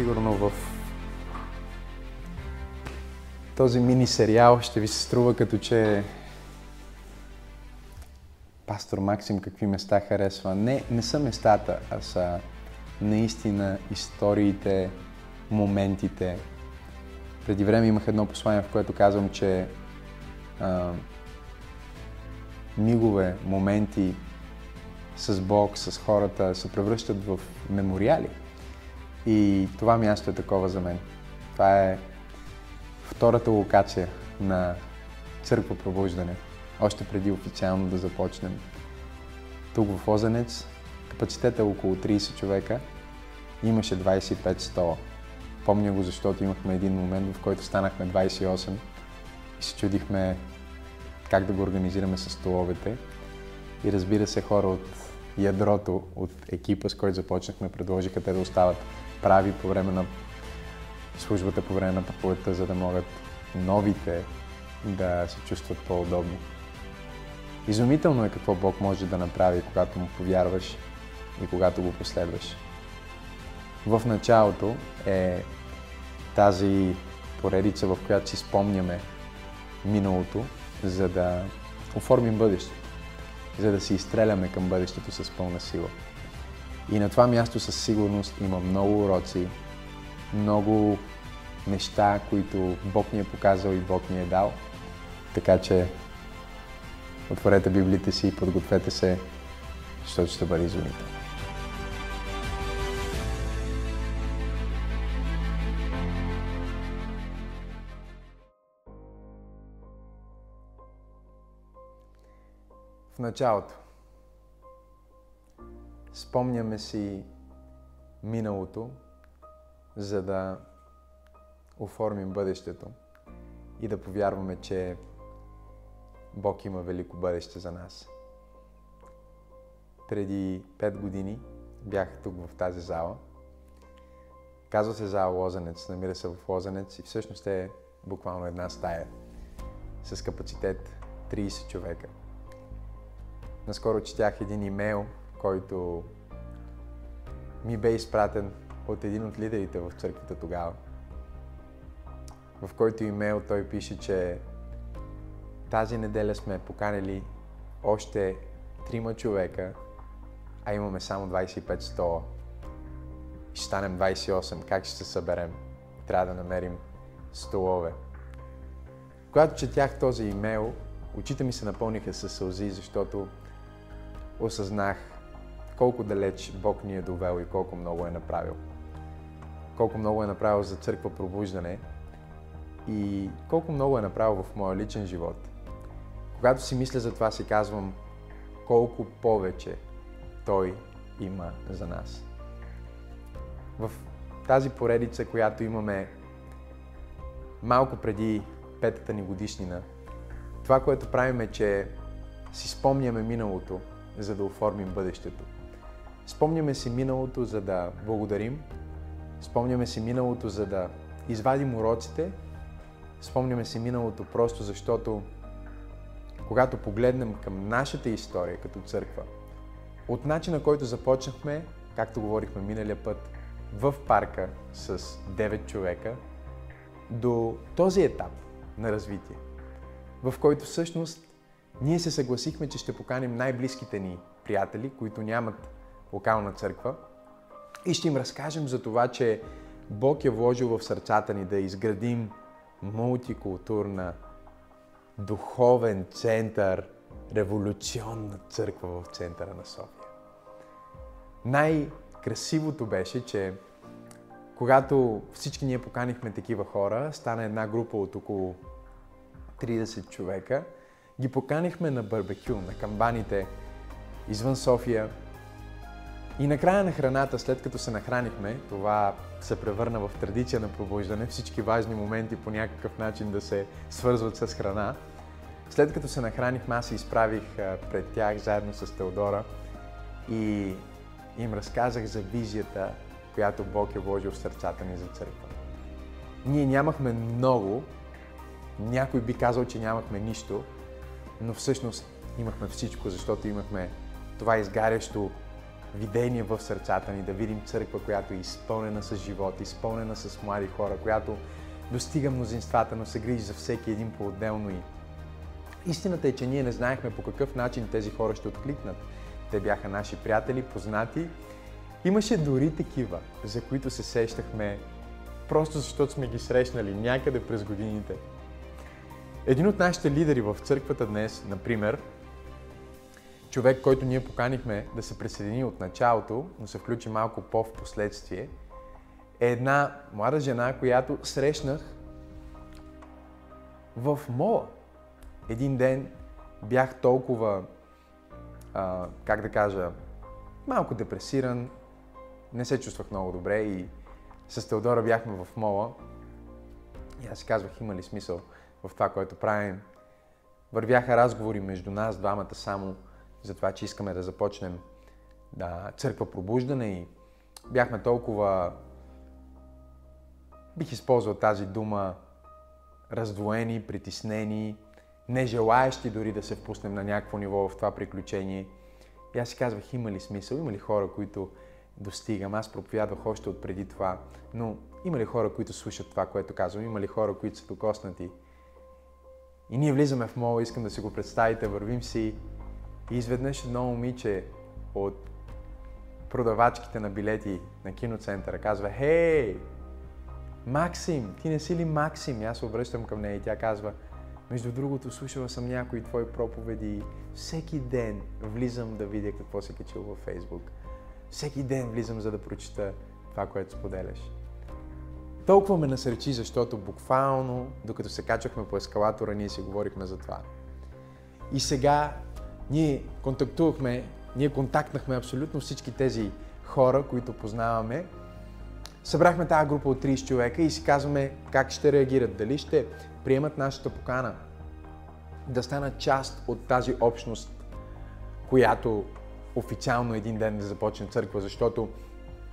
Сигурно в този мини сериал ще ви се струва като че пастор Максим какви места харесва. Не, не са местата, а са наистина историите, моментите. Преди време имах едно послание, в което казвам, че а, мигове, моменти с Бог, с хората се превръщат в мемориали. И това място е такова за мен. Това е втората локация на Църква Пробуждане, още преди официално да започнем. Тук в Озенец капацитет е около 30 човека, имаше 25 стола. Помня го, защото имахме един момент, в който станахме 28 и се чудихме как да го организираме с столовете. И разбира се, хора от ядрото, от екипа, с който започнахме, предложиха те да остават прави по време на службата, по време на проповедта, за да могат новите да се чувстват по-удобни. Изумително е какво Бог може да направи, когато му повярваш и когато го последваш. В началото е тази поредица, в която си спомняме миналото, за да оформим бъдещето, за да се изстреляме към бъдещето с пълна сила. И на това място със сигурност има много уроци, много неща, които Бог ни е показал и Бог ни е дал. Така че отворете библите си и подгответе се, защото ще бъде изумително. В началото спомняме си миналото, за да оформим бъдещето и да повярваме, че Бог има велико бъдеще за нас. Преди 5 години бях тук в тази зала. Казва се зала Лозенец, намира се в Лозенец и всъщност е буквално една стая с капацитет 30 човека. Наскоро четях един имейл, който ми бе изпратен от един от лидерите в църквата тогава, в който имейл той пише, че тази неделя сме поканили още трима човека, а имаме само 25 стола. Ще станем 28. Как ще се съберем? Трябва да намерим столове. Когато четях този имейл, очите ми се напълниха с сълзи, защото осъзнах колко далеч Бог ни е довел и колко много е направил. Колко много е направил за църква пробуждане и колко много е направил в моя личен живот. Когато си мисля за това, си казвам колко повече Той има за нас. В тази поредица, която имаме малко преди петата ни годишнина, това, което правим е, че си спомняме миналото, за да оформим бъдещето. Спомняме си миналото, за да благодарим. Спомняме си миналото, за да извадим уроците. Спомняме си миналото просто защото, когато погледнем към нашата история като църква, от начина, който започнахме, както говорихме миналия път, в парка с 9 човека, до този етап на развитие, в който всъщност ние се съгласихме, че ще поканим най-близките ни приятели, които нямат локална църква и ще им разкажем за това, че Бог е вложил в сърцата ни да изградим мултикултурна, духовен център, революционна църква в центъра на София. Най-красивото беше, че когато всички ние поканихме такива хора, стана една група от около 30 човека, ги поканихме на барбекю, на камбаните извън София, и накрая на храната, след като се нахранихме, това се превърна в традиция на пробуждане, всички важни моменти по някакъв начин да се свързват с храна. След като се нахранихме, аз се изправих пред тях заедно с Теодора и им разказах за визията, която Бог е вложил в сърцата ни за църква. Ние нямахме много, някой би казал, че нямахме нищо, но всъщност имахме всичко, защото имахме това изгарящо видение в сърцата ни, да видим църква, която е изпълнена с живот, изпълнена с млади хора, която достига мнозинствата, но се грижи за всеки един по-отделно и Истината е, че ние не знаехме по какъв начин тези хора ще откликнат. Те бяха наши приятели, познати. Имаше дори такива, за които се сещахме просто защото сме ги срещнали някъде през годините. Един от нашите лидери в църквата днес, например, човек, който ние поканихме да се присъедини от началото, но се включи малко по-в последствие, е една млада жена, която срещнах в мола. Един ден бях толкова, а, как да кажа, малко депресиран, не се чувствах много добре и с Теодора бяхме в мола и аз си казвах, има ли смисъл в това, което правим. Вървяха разговори между нас двамата само за това, че искаме да започнем да, църква пробуждане и бяхме толкова, бих използвал тази дума, раздвоени, притеснени, нежелаещи дори да се впуснем на някакво ниво в това приключение. И аз си казвах, има ли смисъл, има ли хора, които достигам. Аз проповядвах още от преди това, но има ли хора, които слушат това, което казвам? Има ли хора, които са докоснати? И ние влизаме в мола, искам да си го представите, вървим си и изведнъж едно момиче от продавачките на билети на киноцентъра казва Хей, Максим, ти не си ли Максим? И аз се обръщам към нея и тя казва Между другото, слушала съм някои твои проповеди всеки ден влизам да видя какво се качил във Фейсбук. Всеки ден влизам, за да прочита това, което споделяш. Толкова ме насърчи, защото буквално, докато се качахме по ескалатора, ние си говорихме за това. И сега ние контактувахме, ние контактнахме абсолютно всички тези хора, които познаваме. Събрахме тази група от 30 човека и си казваме как ще реагират. Дали ще приемат нашата покана да станат част от тази общност, която официално един ден да започне църква, защото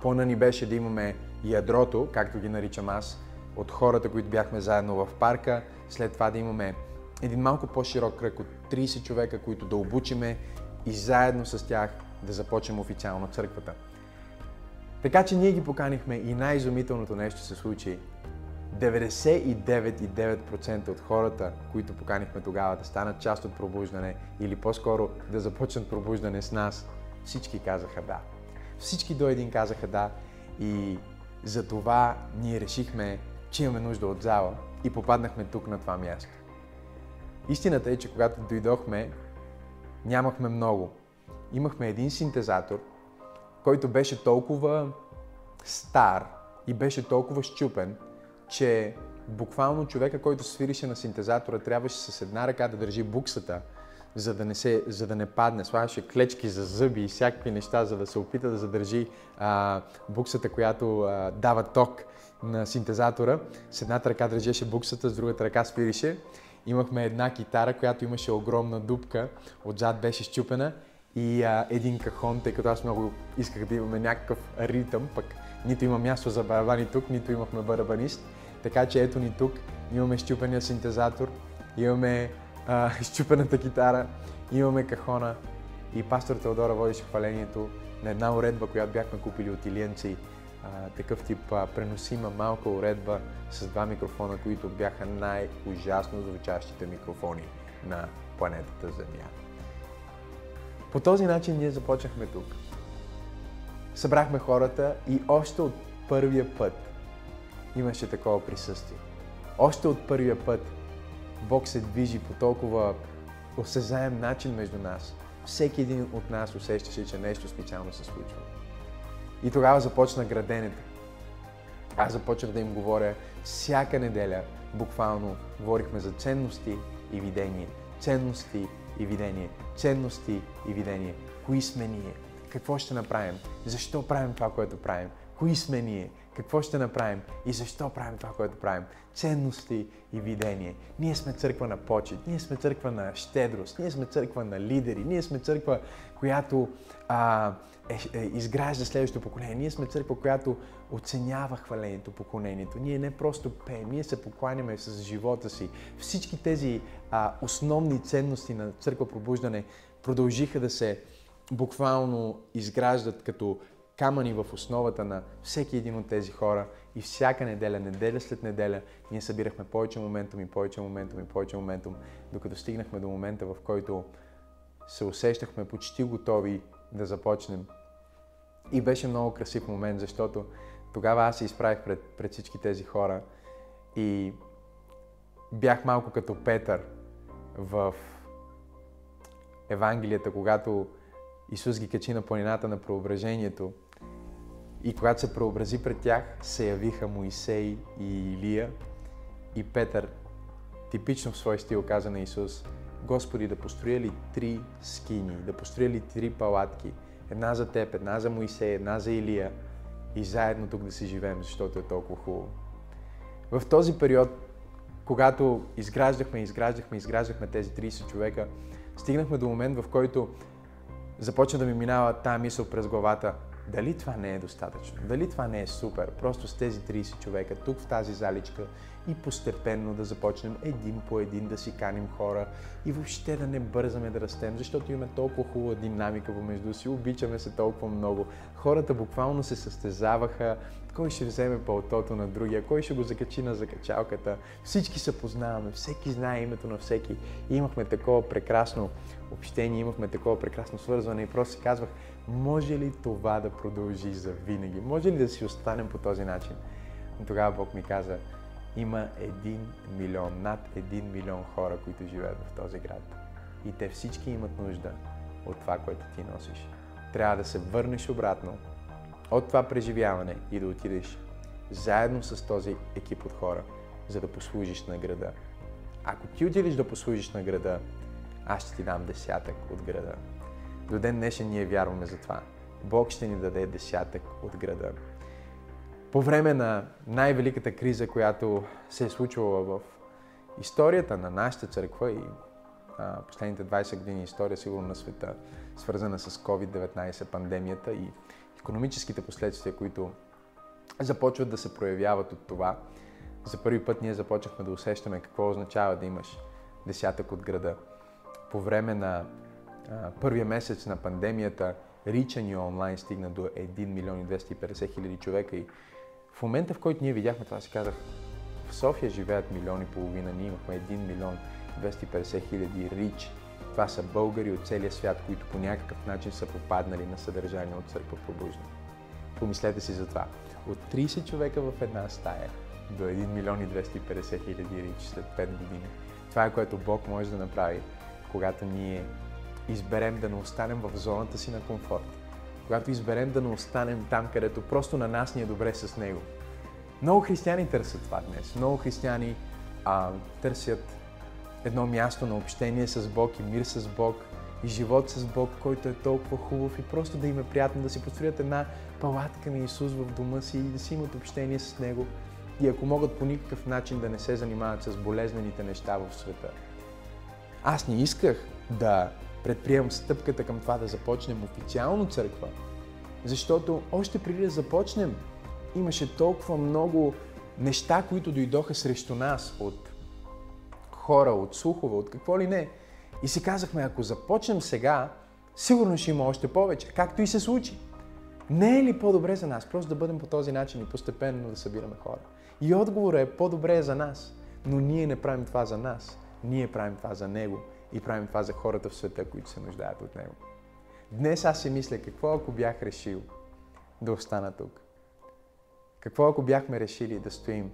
плана ни беше да имаме ядрото, както ги наричам аз, от хората, които бяхме заедно в парка, след това да имаме един малко по-широк кръг от 30 човека, които да обучиме и заедно с тях да започнем официално църквата. Така че ние ги поканихме и най-изумителното нещо се случи. 99,9% от хората, които поканихме тогава да станат част от пробуждане или по-скоро да започнат пробуждане с нас, всички казаха да. Всички до един казаха да и за това ние решихме, че имаме нужда от зала и попаднахме тук на това място. Истината е, че когато дойдохме, нямахме много. Имахме един синтезатор, който беше толкова стар и беше толкова щупен, че буквално човека, който свирише на синтезатора, трябваше с една ръка да държи буксата, за да не, се, за да не падне. Слагаше клечки за зъби и всякакви неща, за да се опита да задържи а, буксата, която а, дава ток на синтезатора. С едната ръка държеше буксата, с другата ръка спирише. Имахме една китара, която имаше огромна дупка, отзад беше щупена и а, един кахон, тъй като аз много исках да имаме някакъв ритъм, пък нито има място за барабани тук, нито имахме барабанист. Така че ето ни тук, имаме щупения синтезатор, имаме а, щупената китара, имаме кахона и пастор Теодора водеше хвалението на една уредба, която бяхме купили от Илиенци. Такъв тип а, преносима малка уредба с два микрофона, които бяха най-ужасно звучащите микрофони на планетата Земя. По този начин ние започнахме тук. Събрахме хората и още от първия път имаше такова присъствие. Още от първия път Бог се движи по толкова осезаем начин между нас. Всеки един от нас усещаше, че нещо специално се случва. И тогава започна граденето. Аз започнах да им говоря всяка неделя, буквално говорихме за ценности и видение. Ценности и видение. Ценности и видение. Кои сме ние? Какво ще направим? Защо правим това, което правим? Кои сме ние? Какво ще направим и защо правим това, което правим. Ценности и видение. Ние сме църква на почет, ние сме църква на щедрост, ние сме църква на лидери, ние сме църква, която а, е, е, изгражда следващото поколение. Ние сме църква, която оценява хвалението, поклонението. Ние не просто пеем, ние се покланяме с живота си. Всички тези а, основни ценности на църква пробуждане продължиха да се буквално изграждат като камъни в основата на всеки един от тези хора и всяка неделя, неделя след неделя, ние събирахме повече моментум и повече моментум и повече моментум, докато стигнахме до момента, в който се усещахме почти готови да започнем. И беше много красив момент, защото тогава аз се изправих пред, пред всички тези хора и бях малко като Петър в Евангелията, когато Исус ги качи на планината на преображението и когато се преобрази пред тях, се явиха Моисей и Илия и Петър типично в свой стил каза на Исус, Господи, да построя ли три скини, да построя ли три палатки, една за теб, една за Моисей, една за Илия и заедно тук да си живеем, защото е толкова хубаво. В този период, когато изграждахме, изграждахме, изграждахме тези 30 човека, стигнахме до момент, в който започна да ми минава тая мисъл през главата. Дали това не е достатъчно? Дали това не е супер? Просто с тези 30 човека тук в тази заличка и постепенно да започнем един по един да си каним хора и въобще да не бързаме да растем, защото имаме толкова хубава динамика помежду си, обичаме се толкова много. Хората буквално се състезаваха кой ще вземе пълтото на другия, кой ще го закачи на закачалката. Всички се познаваме, всеки знае името на всеки. И имахме такова прекрасно общение, имахме такова прекрасно свързване и просто си казвах, може ли това да продължи за винаги? Може ли да си останем по този начин? Но тогава Бог ми каза, има един милион, над един милион хора, които живеят в този град. И те всички имат нужда от това, което ти носиш. Трябва да се върнеш обратно от това преживяване и да отидеш заедно с този екип от хора, за да послужиш на града. Ако ти отидеш да послужиш на града, аз ще ти дам десятък от града. До ден днешен ние вярваме за това. Бог ще ни даде десятък от града. По време на най-великата криза, която се е случвала в историята на нашата църква и а, последните 20 години история сигурно на света, свързана с COVID-19 пандемията и економическите последствия, които започват да се проявяват от това. За първи път ние започнахме да усещаме какво означава да имаш десятък от града. По време на първия месец на пандемията, рича ни онлайн стигна до 1 милион и 250 хиляди човека и в момента, в който ние видяхме това, си казах, в София живеят милиони и половина, ние имахме 1 милион 250 хиляди рич това са българи от целия свят, които по някакъв начин са попаднали на съдържание от църква пробуждане. Помислете си за това. От 30 човека в една стая до 1 милион и 250 хиляди рич след 5 години. Това е което Бог може да направи, когато ние изберем да не останем в зоната си на комфорт. Когато изберем да не останем там, където просто на нас ни е добре с Него. Много християни търсят това днес. Много християни а, търсят едно място на общение с Бог и мир с Бог и живот с Бог, който е толкова хубав и просто да им е приятно да си построят една палатка на Исус в дома си и да си имат общение с Него и ако могат по никакъв начин да не се занимават с болезнените неща в света. Аз не исках да предприемам стъпката към това да започнем официално църква, защото още преди да започнем имаше толкова много неща, които дойдоха срещу нас от хора, от слухове, от какво ли не. И си казахме, ако започнем сега, сигурно ще има още повече, както и се случи. Не е ли по-добре за нас просто да бъдем по този начин и постепенно да събираме хора? И отговорът е по-добре е за нас, но ние не правим това за нас. Ние правим това за Него и правим това за хората в света, които се нуждаят от Него. Днес аз си мисля, какво ако бях решил да остана тук? Какво ако бяхме решили да стоим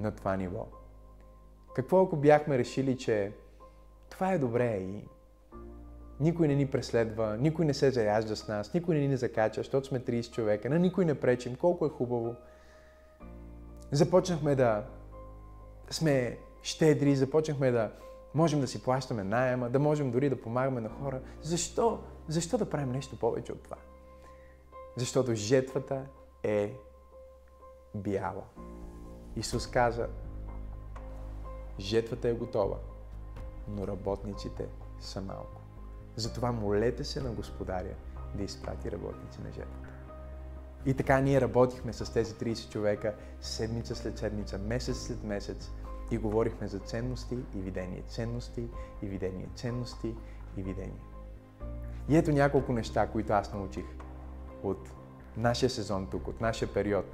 на това ниво? Какво ако бяхме решили, че това е добре и никой не ни преследва, никой не се заяжда с нас, никой не ни закача, защото сме 30 човека, на никой не пречим, колко е хубаво. Започнахме да сме щедри, започнахме да можем да си плащаме найема, да можем дори да помагаме на хора. Защо? Защо да правим нещо повече от това? Защото жетвата е бяла. Исус каза, Жетвата е готова, но работниците са малко. Затова молете се на Господаря да изпрати работници на жетвата. И така ние работихме с тези 30 човека седмица след седмица, месец след месец и говорихме за ценности и видение. Ценности и видение. Ценности и видение. И ето няколко неща, които аз научих от нашия сезон тук, от нашия период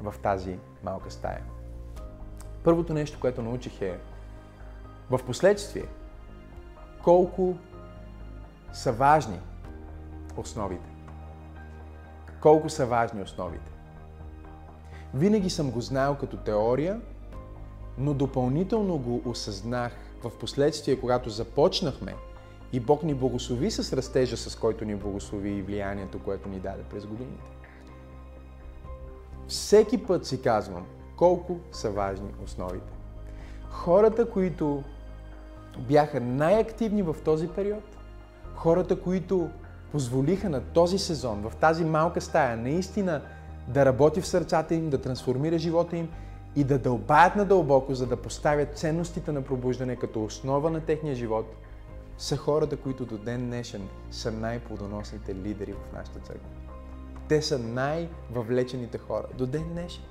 в тази малка стая. Първото нещо, което научих е в последствие колко са важни основите. Колко са важни основите. Винаги съм го знал като теория, но допълнително го осъзнах в последствие, когато започнахме и Бог ни благослови с растежа, с който ни благослови и влиянието, което ни даде през годините. Всеки път си казвам колко са важни основите. Хората, които бяха най-активни в този период, хората, които позволиха на този сезон, в тази малка стая, наистина да работи в сърцата им, да трансформира живота им и да дълбаят надълбоко, за да поставят ценностите на пробуждане като основа на техния живот, са хората, които до ден днешен са най-плодоносните лидери в нашата църква. Те са най-въвлечените хора до ден днешен.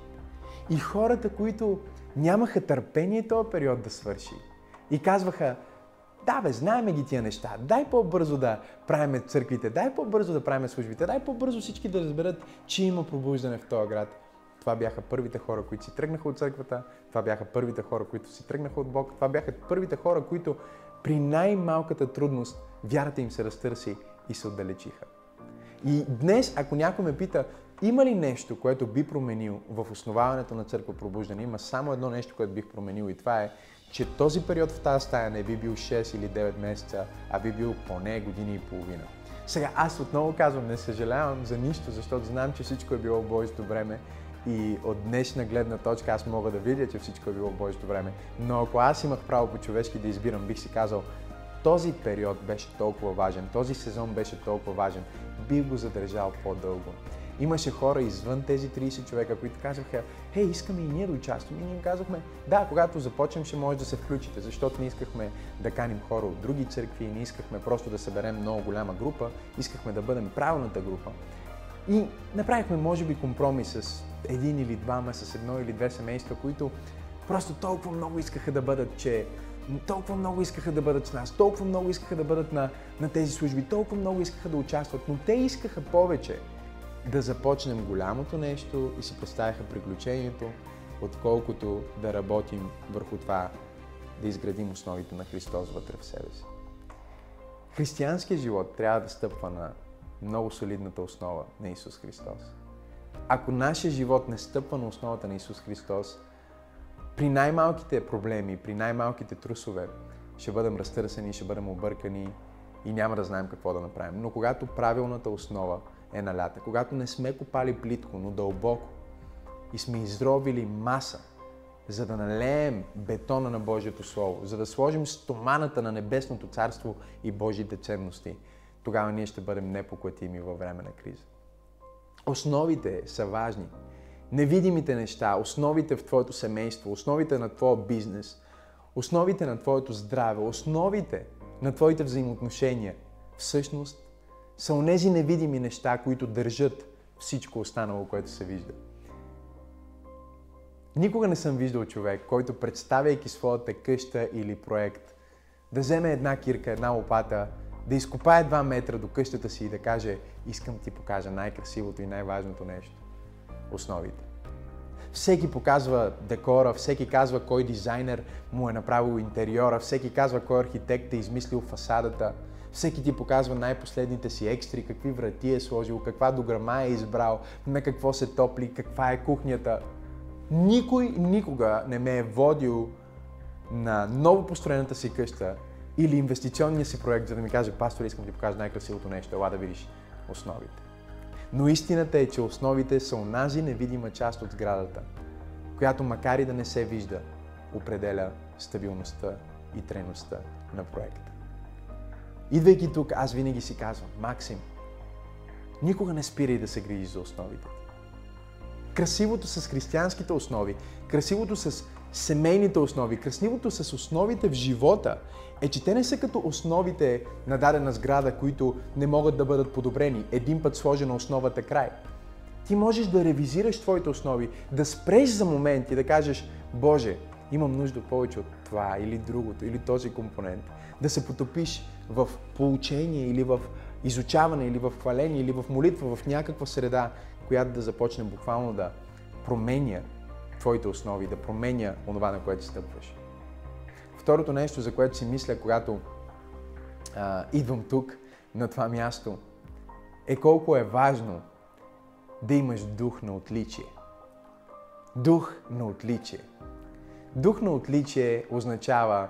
И хората, които нямаха търпение този период да свърши и казваха, да бе, знаеме ги тия неща, дай по-бързо да правиме църквите, дай по-бързо да правиме службите, дай по-бързо всички да разберат, че има пробуждане в този град. Това бяха първите хора, които си тръгнаха от църквата, това бяха първите хора, които си тръгнаха от Бог, това бяха първите хора, които при най-малката трудност вярата им се разтърси и се отдалечиха. И днес, ако някой ме пита, има ли нещо, което би променил в основаването на църква пробуждане, има само едно нещо, което бих променил и това е, че този период в тази стая не би бил 6 или 9 месеца, а би бил поне години и половина. Сега аз отново казвам, не съжалявам за нищо, защото знам, че всичко е било в Божието време и от днешна гледна точка аз мога да видя, че всичко е било в Божието време. Но ако аз имах право по човешки да избирам, бих си казал, този период беше толкова важен, този сезон беше толкова важен, бих го задържал по-дълго. Имаше хора извън тези 30 човека, които казваха, хей, искаме и ние да участваме. И ние им казахме, да, когато започнем ще може да се включите, защото не искахме да каним хора от други църкви, не искахме просто да съберем много голяма група, искахме да бъдем правилната група. И направихме, може би, компромис с един или двама, с едно или две семейства, които просто толкова много искаха да бъдат, че толкова много искаха да бъдат с нас, толкова много искаха да бъдат на, на тези служби, толкова много искаха да участват, но те искаха повече да започнем голямото нещо и си представяха приключението, отколкото да работим върху това да изградим основите на Христос вътре в себе си. Християнският живот трябва да стъпва на много солидната основа на Исус Христос. Ако нашия живот не стъпва на основата на Исус Христос, при най-малките проблеми, при най-малките трусове, ще бъдем разтърсени, ще бъдем объркани и няма да знаем какво да направим. Но когато правилната основа е налята, когато не сме копали плитко, но дълбоко и сме изровили маса, за да налеем бетона на Божието Слово, за да сложим стоманата на Небесното Царство и Божите ценности, тогава ние ще бъдем непоклатими във време на криза. Основите са важни. Невидимите неща, основите в твоето семейство, основите на твоя бизнес, основите на твоето здраве, основите на твоите взаимоотношения, всъщност са онези невидими неща, които държат всичко останало, което се вижда. Никога не съм виждал човек, който представяйки своята къща или проект, да вземе една кирка, една лопата, да изкопае два метра до къщата си и да каже, искам ти покажа най-красивото и най-важното нещо. Основите. Всеки показва декора, всеки казва кой дизайнер му е направил интериора, всеки казва кой архитект е измислил фасадата – всеки ти показва най-последните си екстри, какви врати е сложил, каква дограма е избрал, на какво се топли, каква е кухнята. Никой никога не ме е водил на ново построената си къща или инвестиционния си проект, за да ми каже, пастор, искам да ти покажа най-красивото нещо, ела да видиш основите. Но истината е, че основите са онази невидима част от сградата, която макар и да не се вижда, определя стабилността и трайността на проекта. Идвайки тук, аз винаги си казвам, Максим, никога не спирай да се грижи за основите. Красивото с християнските основи, красивото с семейните основи, красивото с основите в живота е, че те не са като основите на дадена сграда, които не могат да бъдат подобрени. Един път сложена основата край. Ти можеш да ревизираш твоите основи, да спреш за момент и да кажеш, Боже, имам нужда повече от това или другото, или този компонент. Да се потопиш в получение или в изучаване или в хваление или в молитва, в някаква среда, която да започне буквално да променя твоите основи, да променя онова, на което стъпваш. Второто нещо, за което си мисля, когато а, идвам тук, на това място, е колко е важно да имаш дух на отличие. Дух на отличие. Дух на отличие означава,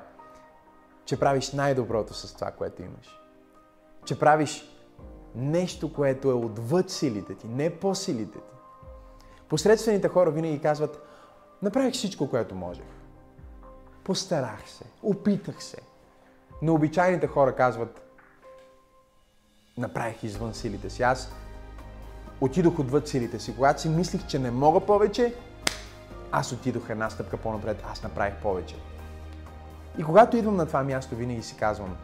че правиш най-доброто с това, което имаш. Че правиш нещо, което е отвъд силите ти, не по силите ти. Посредствените хора винаги казват, направих всичко, което можех. Постарах се, опитах се. Но обичайните хора казват, направих извън силите си. Аз отидох отвъд силите си. Когато си мислих, че не мога повече, аз отидох една стъпка по-напред, аз направих повече. И когато идвам на това място, винаги си казвам,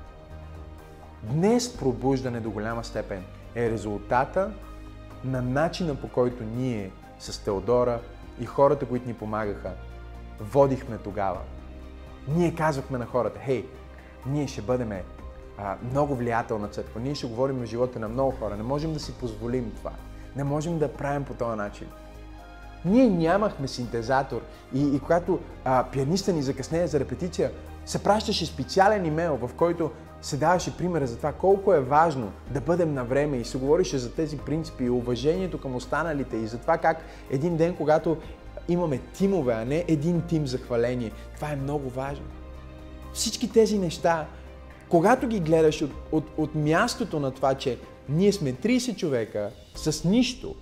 днес пробуждане до голяма степен е резултата на начина по който ние с Теодора и хората, които ни помагаха, водихме тогава. Ние казвахме на хората, хей, ние ще бъдем много влиятелна църква, ние ще говорим в живота на много хора, не можем да си позволим това. Не можем да правим по този начин. Ние нямахме синтезатор и, и когато а, пианиста ни закъснее за репетиция, се пращаше специален имейл, в който се даваше примера за това колко е важно да бъдем на време и се говорише за тези принципи и уважението към останалите и за това как един ден, когато имаме тимове, а не един тим за хваление, това е много важно. Всички тези неща, когато ги гледаш от, от, от мястото на това, че ние сме 30 човека с нищо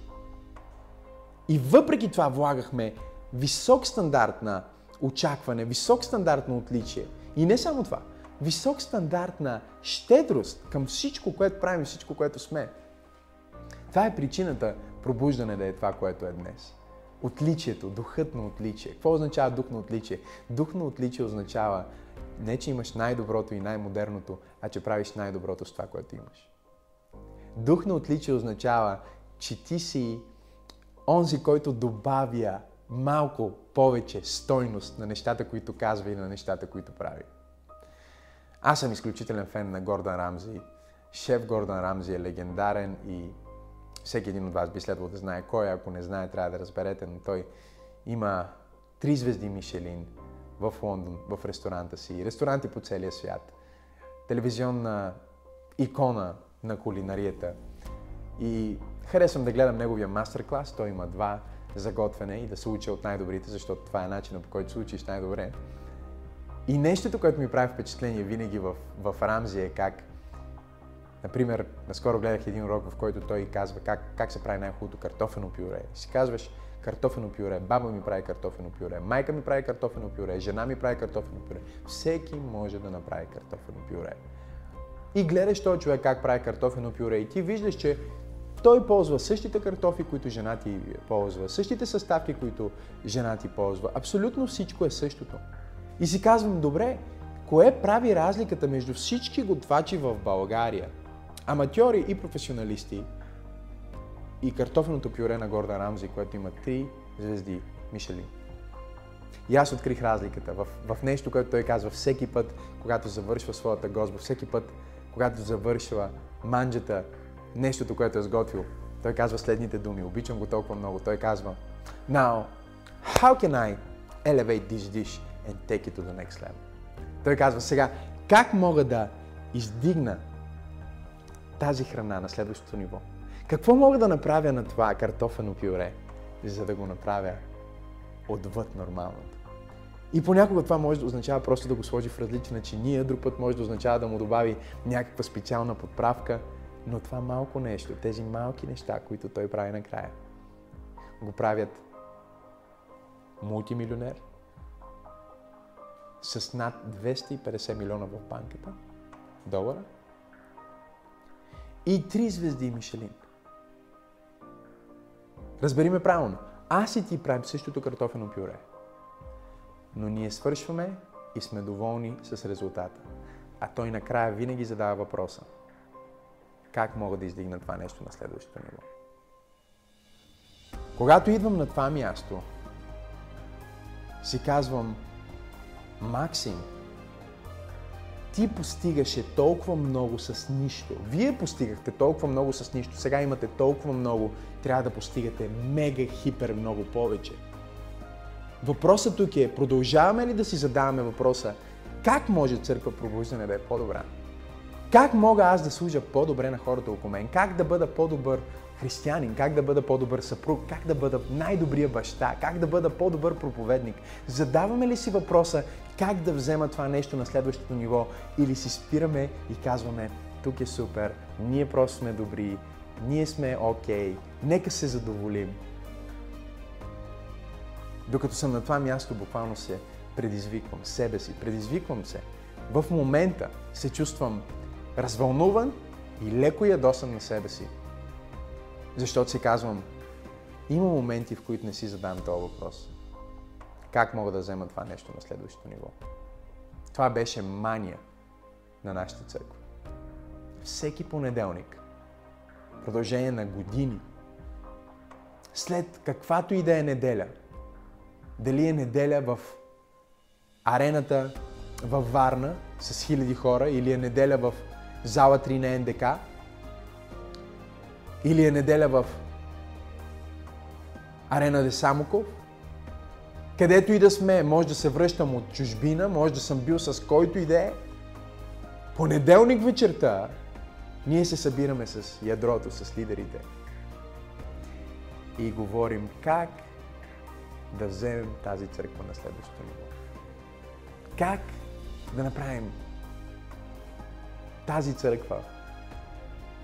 и въпреки това влагахме висок стандарт на очакване, висок стандарт на отличие. И не само това, висок стандарт на щедрост към всичко, което правим, всичко, което сме. Това е причината пробуждане да е това, което е днес. Отличието, духът на отличие. Какво означава дух на отличие? Дух на отличие означава не, че имаш най-доброто и най-модерното, а че правиш най-доброто с това, което имаш. Дух на отличие означава, че ти си онзи, който добавя малко повече стойност на нещата, които казва и на нещата, които прави. Аз съм изключителен фен на Гордан Рамзи. Шеф Гордан Рамзи е легендарен и всеки един от вас би следвал да знае кой, ако не знае, трябва да разберете, но той има три звезди Мишелин в Лондон, в ресторанта си, ресторанти по целия свят, телевизионна икона на кулинарията. И харесвам да гледам неговия мастер-клас, той има два за готвене и да се уча от най-добрите, защото това е начинът по който се учиш най-добре. И нещото, което ми прави впечатление винаги в, в Рамзи е как, например, наскоро гледах един урок, в който той казва как, как се прави най-хубавото картофено пюре. Си казваш, картофено пюре, баба ми прави картофено пюре, майка ми прави картофено пюре, жена ми прави картофено пюре. Всеки може да направи картофено пюре. И гледаш този човек как прави картофено пюре и ти виждаш, че той ползва същите картофи, които жена ти ползва, същите съставки, които жена ти ползва. Абсолютно всичко е същото. И си казвам, добре, кое прави разликата между всички готвачи в България, аматьори и професионалисти, и картофеното пюре на Горда Рамзи, което има три звезди Мишелин. И аз открих разликата в, в нещо, което той казва всеки път, когато завършва своята гозба, всеки път, когато завършва манджата, нещото, което е сготвил. Той казва следните думи. Обичам го толкова много. Той казва, Now, how can I elevate this dish and take it to the next level? Той казва, сега, как мога да издигна тази храна на следващото ниво? Какво мога да направя на това картофено пюре, за да го направя отвъд нормалното? И понякога това може да означава просто да го сложи в различни начиния, друг път може да означава да му добави някаква специална подправка, но това малко нещо, тези малки неща, които той прави накрая, го правят мултимилионер с над 250 милиона в банката долара и три звезди Мишелин. Разбери ме правилно. Аз и ти правим същото картофено пюре. Но ние свършваме и сме доволни с резултата. А той накрая винаги задава въпроса. Как мога да издигна това нещо на следващото ниво? Когато идвам на това място, си казвам, Максим, ти постигаше толкова много с нищо. Вие постигахте толкова много с нищо. Сега имате толкова много. Трябва да постигате мега хипер много повече. Въпросът тук е, продължаваме ли да си задаваме въпроса, как може църква пробуждане да е по-добра? Как мога аз да служа по-добре на хората около мен? Как да бъда по-добър християнин? Как да бъда по-добър съпруг? Как да бъда най-добрия баща? Как да бъда по-добър проповедник? Задаваме ли си въпроса как да взема това нещо на следващото ниво или си спираме и казваме тук е супер, ние просто сме добри, ние сме окей, okay, нека се задоволим. Докато съм на това място, буквално се предизвиквам себе си, предизвиквам се. В момента се чувствам развълнуван и леко ядосан на себе си. Защото си казвам, има моменти, в които не си задам този въпрос. Как мога да взема това нещо на следващото ниво? Това беше мания на нашата църква. Всеки понеделник, продължение на години, след каквато и да е неделя, дали е неделя в арената във Варна с хиляди хора или е неделя в зала 3 на НДК, или е неделя в Арена Де Самоков, където и да сме, може да се връщам от чужбина, може да съм бил с който и да е. Понеделник вечерта ние се събираме с ядрото, с лидерите и говорим как да вземем тази църква на следващото ниво. Как да направим тази църква,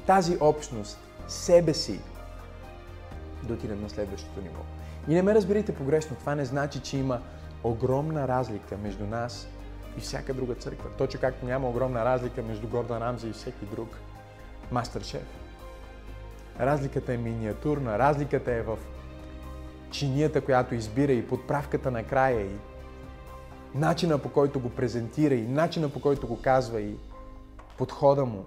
тази общност, себе си да отидем на следващото ниво. И не ме разберите погрешно, това не значи, че има огромна разлика между нас и всяка друга църква. Точно както няма огромна разлика между Гордан Рамзи и всеки друг мастер-шеф. Разликата е миниатурна, разликата е в чинията, която избира и подправката на края и начина по който го презентира и начина по който го казва и подхода му.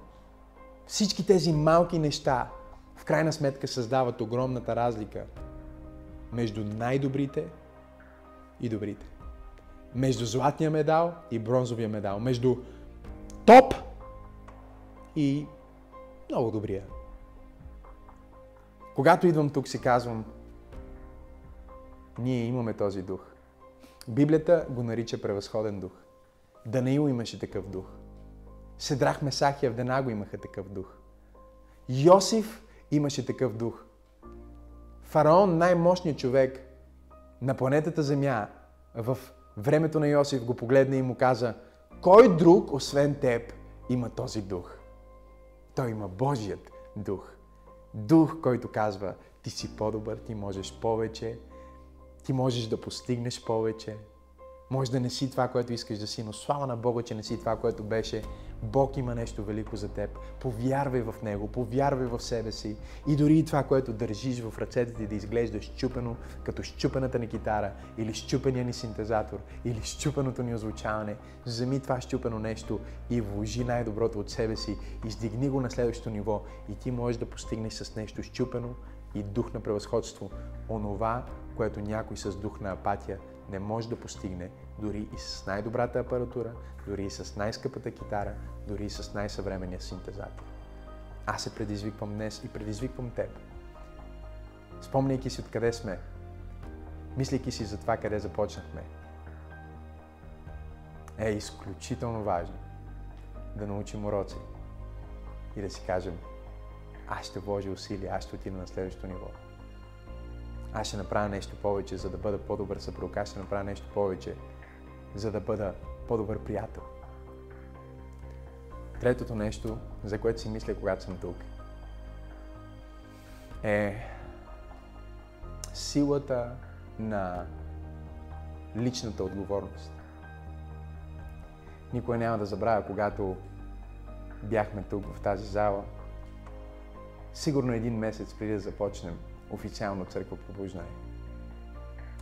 Всички тези малки неща в крайна сметка създават огромната разлика между най-добрите и добрите. Между златния медал и бронзовия медал. Между топ и много добрия. Когато идвам тук си казвам, ние имаме този дух. Библията го нарича превъзходен дух. Данаил имаше такъв дух. Седрах Месахия в Денаго имаха такъв дух. Йосиф имаше такъв дух. Фараон, най-мощният човек на планетата Земя, в времето на Йосиф го погледна и му каза, кой друг, освен теб, има този дух? Той има Божият дух. Дух, който казва, ти си по-добър, ти можеш повече, ти можеш да постигнеш повече, може да не си това, което искаш да си, но слава на Бога, че не си това, което беше. Бог има нещо велико за теб. Повярвай в Него, повярвай в себе си. И дори и това, което държиш в ръцете ти да изглежда щупено, като щупената ни китара, или щупения ни синтезатор, или щупеното ни озвучаване, вземи това щупено нещо и вложи най-доброто от себе си, издигни го на следващото ниво и ти можеш да постигнеш с нещо щупено и дух на превъзходство, онова, което някой с дух на апатия не може да постигне дори и с най-добрата апаратура, дори и с най-скъпата китара, дори и с най-съвременния синтезатор. Аз се предизвиквам днес и предизвиквам теб. Спомняйки си откъде сме, мислейки си за това къде започнахме, е изключително важно да научим уроци и да си кажем, аз ще вложа усилия, аз ще отида на следващото ниво аз ще направя нещо повече, за да бъда по-добър съпруг, аз ще направя нещо повече, за да бъда по-добър приятел. Третото нещо, за което си мисля, когато съм тук, е силата на личната отговорност. Никой няма да забравя, когато бяхме тук в тази зала. Сигурно един месец преди да започнем, официално църква пробуждане.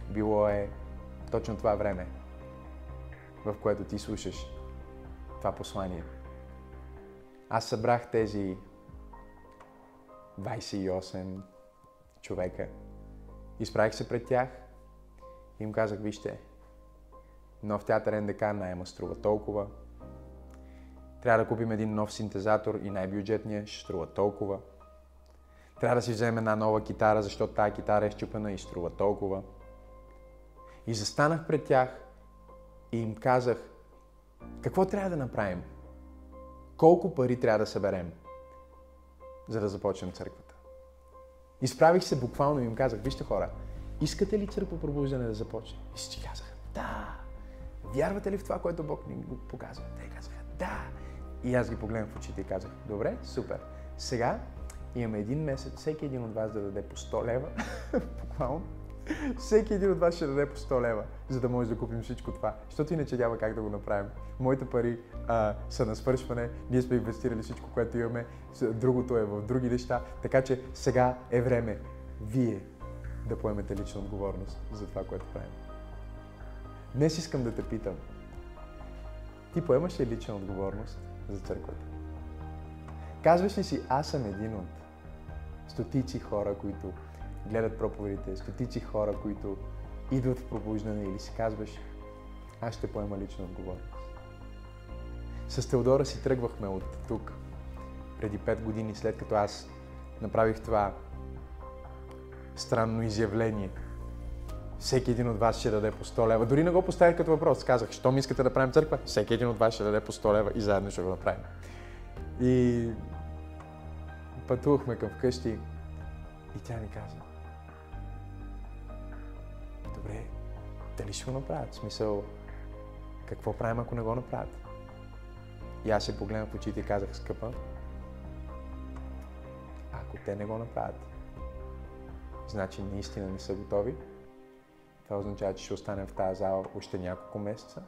Било е точно това време, в което ти слушаш това послание. Аз събрах тези 28 човека. Изправих се пред тях и им казах, вижте, нов театър НДК найема струва толкова. Трябва да купим един нов синтезатор и най-бюджетния ще струва толкова. Трябва да си вземем една нова китара, защото тази китара е щупена и струва толкова. И застанах пред тях и им казах, какво трябва да направим? Колко пари трябва да съберем, за да започнем църквата? Изправих се буквално и им казах, вижте хора, искате ли църква пробуждане да започне? И всички казаха, да. Вярвате ли в това, което Бог ни го показва? Те казаха, да. И аз ги погледнах в очите и казах, добре, супер. Сега имаме един месец, всеки един от вас да даде по 100 лева, буквално, всеки един от вас ще даде по 100 лева, за да може да купим всичко това. Защото иначе няма как да го направим. Моите пари а, са на свършване, ние сме инвестирали всичко, което имаме, другото е в други неща, така че сега е време вие да поемете лична отговорност за това, което правим. Днес искам да те питам, ти поемаш ли лична отговорност за църквата? Казваш ли си, аз съм един от стотици хора, които гледат проповедите, стотици хора, които идват в пробуждане или си казваш, аз ще поема лична отговорност. С Теодора си тръгвахме от тук преди 5 години, след като аз направих това странно изявление. Всеки един от вас ще даде по 100 лева. Дори не го поставих като въпрос. Казах, що ми искате да правим църква? Всеки един от вас ще даде по 100 лева и заедно ще го направим. И пътувахме към вкъщи и тя ми каза, добре, дали ще го направят? В смисъл, какво правим, ако не го направят? И аз се погледнах в очите и казах, скъпа, ако те не го направят, значи наистина не са готови. Това означава, че ще останем в тази зала още няколко месеца.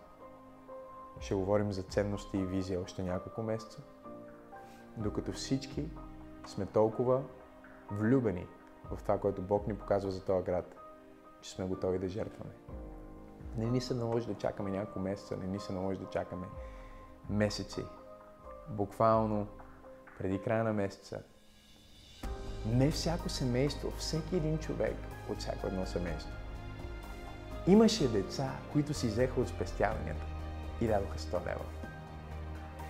Ще говорим за ценности и визия още няколко месеца. Докато всички сме толкова влюбени в това, което Бог ни показва за този град, че сме готови да жертваме. Не ни се наложи да чакаме няколко месеца, не ни се наложи да чакаме месеци. Буквално преди края на месеца. Не всяко семейство, всеки един човек от всяко едно семейство. Имаше деца, които си взеха от спестяванията и дадоха 100 лева.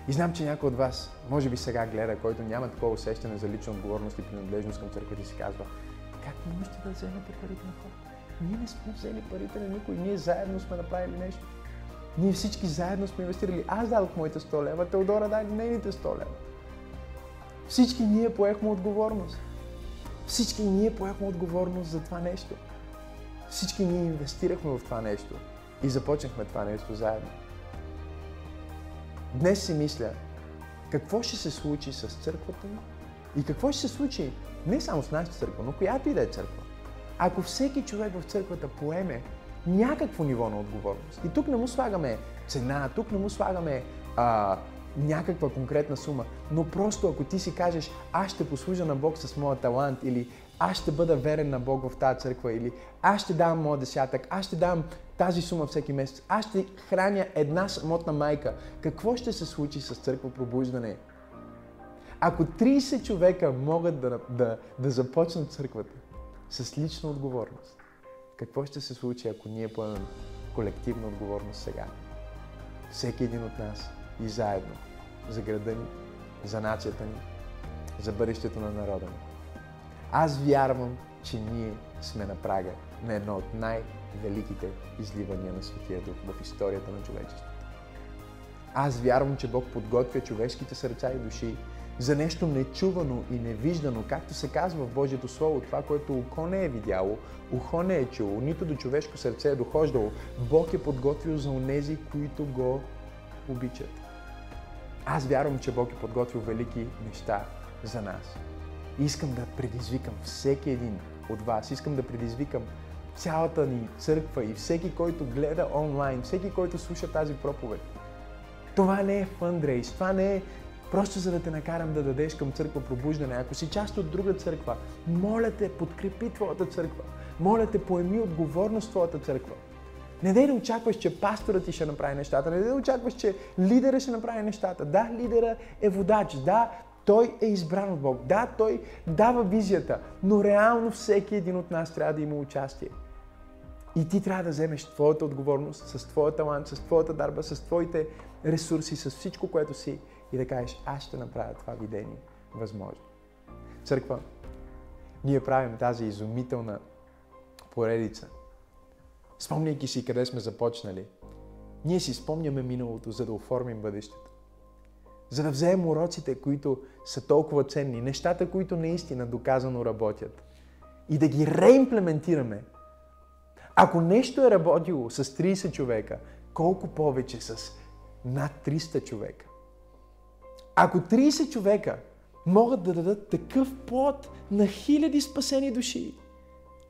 И знам, че някой от вас, може би сега гледа, който няма такова усещане за лична отговорност и принадлежност към църквата и си казва, как можете да вземете парите на хората? Ние не сме взели парите на никой, ние заедно сме направили нещо. Ние всички заедно сме инвестирали. Аз дадох моите 100 лева, Теодора даде нейните 100 лева. Всички ние поехме отговорност. Всички ние поехме отговорност за това нещо. Всички ние инвестирахме в това нещо и започнахме това нещо заедно. Днес си мисля, какво ще се случи с църквата ни и какво ще се случи не само с нашата църква, но която и да е църква. Ако всеки човек в църквата поеме някакво ниво на отговорност, и тук не му слагаме цена, тук не му слагаме а, някаква конкретна сума, но просто ако ти си кажеш, аз ще послужа на Бог с моя талант или аз ще бъда верен на Бог в тази църква или аз ще давам моя десятък, аз ще дам тази сума всеки месец, аз ще храня една самотна майка. Какво ще се случи с църква пробуждане? Ако 30 човека могат да, да, да започнат църквата с лична отговорност, какво ще се случи, ако ние поемем колективна отговорност сега? Всеки един от нас и заедно за града ни, за нацията ни, за бъдещето на народа ни. Аз вярвам, че ние сме на прага на едно от най-великите изливания на Светия Дух в историята на човечеството. Аз вярвам, че Бог подготвя човешките сърца и души за нещо нечувано и невиждано, както се казва в Божието Слово, това, което око не е видяло, ухо не е чуло, нито до човешко сърце е дохождало. Бог е подготвил за онези, които го обичат. Аз вярвам, че Бог е подготвил велики неща за нас. Искам да предизвикам всеки един от вас, искам да предизвикам цялата ни църква и всеки, който гледа онлайн, всеки, който слуша тази проповед. Това не е фандрейс, това не е просто за да те накарам да дадеш към църква пробуждане. Ако си част от друга църква, моля те, подкрепи твоята църква. Моля те, поеми отговорност твоята църква. Не дай да очакваш, че пасторът ти ще направи нещата. Не дай да очакваш, че лидера ще направи нещата. Да, лидера е водач. Да, той е избран от Бог. Да, той дава визията. Но реално всеки един от нас трябва да има участие. И ти трябва да вземеш твоята отговорност, с твоя талант, с твоята дарба, с твоите ресурси, с всичко, което си и да кажеш, аз ще направя това видение възможно. Църква, ние правим тази изумителна поредица. Спомняйки си къде сме започнали, ние си спомняме миналото, за да оформим бъдещето. За да вземем уроците, които са толкова ценни, нещата, които наистина доказано работят и да ги реимплементираме. Ако нещо е работило с 30 човека, колко повече с над 300 човека? Ако 30 човека могат да дадат такъв плод на хиляди спасени души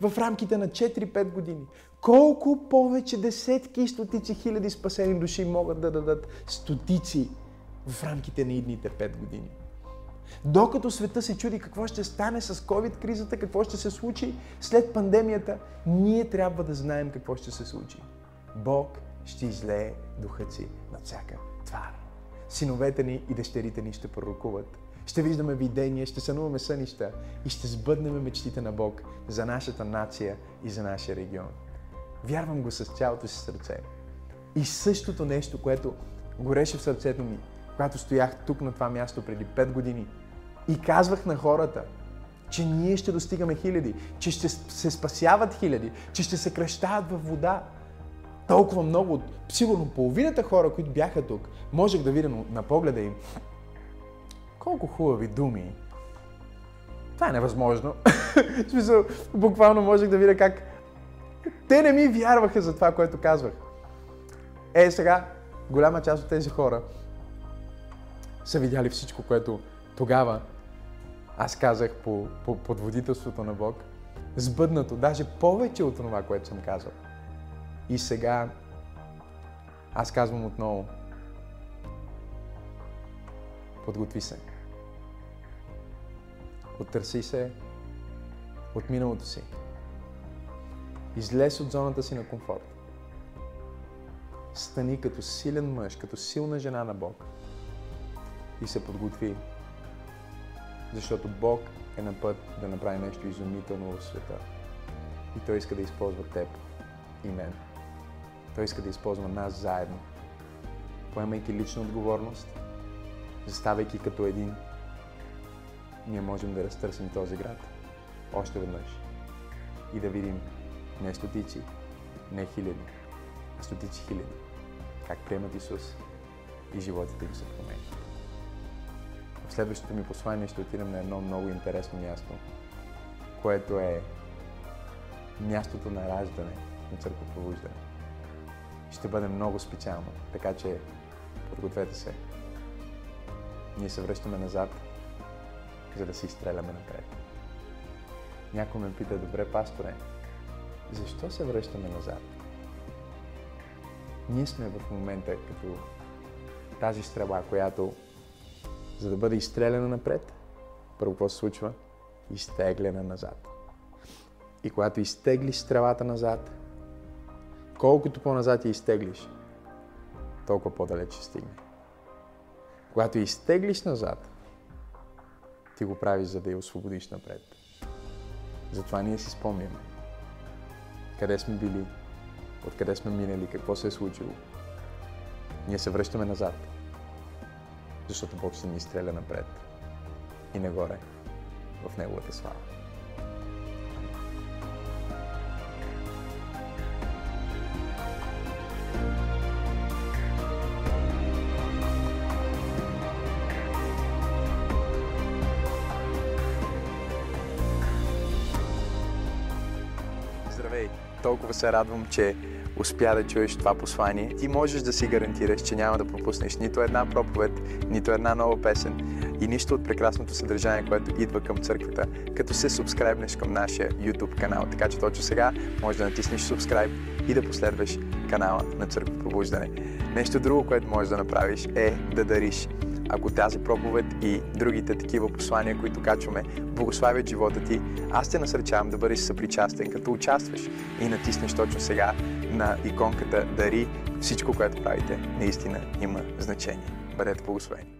в рамките на 4-5 години, колко повече десетки и стотици хиляди спасени души могат да дадат стотици в рамките на идните 5 години? Докато света се чуди какво ще стане с COVID-кризата, какво ще се случи след пандемията, ние трябва да знаем какво ще се случи. Бог ще излее духът си над всяка твар. Синовете ни и дъщерите ни ще пророкуват. Ще виждаме видения, ще сънуваме сънища и ще сбъднем мечтите на Бог за нашата нация и за нашия регион. Вярвам го с цялото си сърце. И същото нещо, което гореше в сърцето ми, когато стоях тук на това място преди 5 години и казвах на хората, че ние ще достигаме хиляди, че ще се спасяват хиляди, че ще се кръщават във вода. Толкова много, сигурно половината хора, които бяха тук, можех да видя на погледа им колко хубави думи. Това е невъзможно. в смисъл, буквално можех да видя как те не ми вярваха за това, което казвах. Е, сега, голяма част от тези хора са видяли всичко, което тогава аз казах по, по подводителството на Бог, сбъднато, даже повече от това, което съм казал. И сега аз казвам отново, подготви се. Оттърси се от миналото си. Излез от зоната си на комфорт. Стани като силен мъж, като силна жена на Бог и се подготви. Защото Бог е на път да направи нещо изумително в света. И Той иска да използва теб и мен. Той иска да използва нас заедно. Поемайки лична отговорност, заставайки като един, ние можем да разтърсим този град още веднъж и да видим не стотици, не хиляди, а стотици хиляди, как приемат Исус и животите им се променят. В следващото ми послание ще отидем на едно много интересно място, което е мястото на раждане на църква пробуждане. Ще бъде много специално, така че подгответе се. Ние се връщаме назад, за да се изстреляме напред. Някой ме пита, добре, пасторе, защо се връщаме назад? Ние сме в момента като тази стрела, която за да бъде изстреляна напред, първо какво се случва? Изтеглена назад. И когато изтеглиш стрелата назад, колкото по-назад я изтеглиш, толкова по-далеч ще стигне. Когато изтеглиш назад, ти го правиш, за да я освободиш напред. Затова ние си спомняме къде сме били, откъде сме минали, какво се е случило. Ние се връщаме назад защото Бог ще ни изстреля напред и нагоре в Неговата слава. Здравей! Толкова се радвам, че успя да чуеш това послание, ти можеш да си гарантираш, че няма да пропуснеш нито една проповед, нито една нова песен и нищо от прекрасното съдържание, което идва към църквата, като се субскрайбнеш към нашия YouTube канал. Така че точно сега можеш да натиснеш subscribe и да последваш канала на Църква Пробуждане. Нещо друго, което можеш да направиш е да дариш ако тази проповед и другите такива послания, които качваме, благославят живота ти, аз те насърчавам да бъдеш съпричастен, като участваш и натиснеш точно сега на иконката Дари. Всичко, което правите, наистина има значение. Бъдете благословени!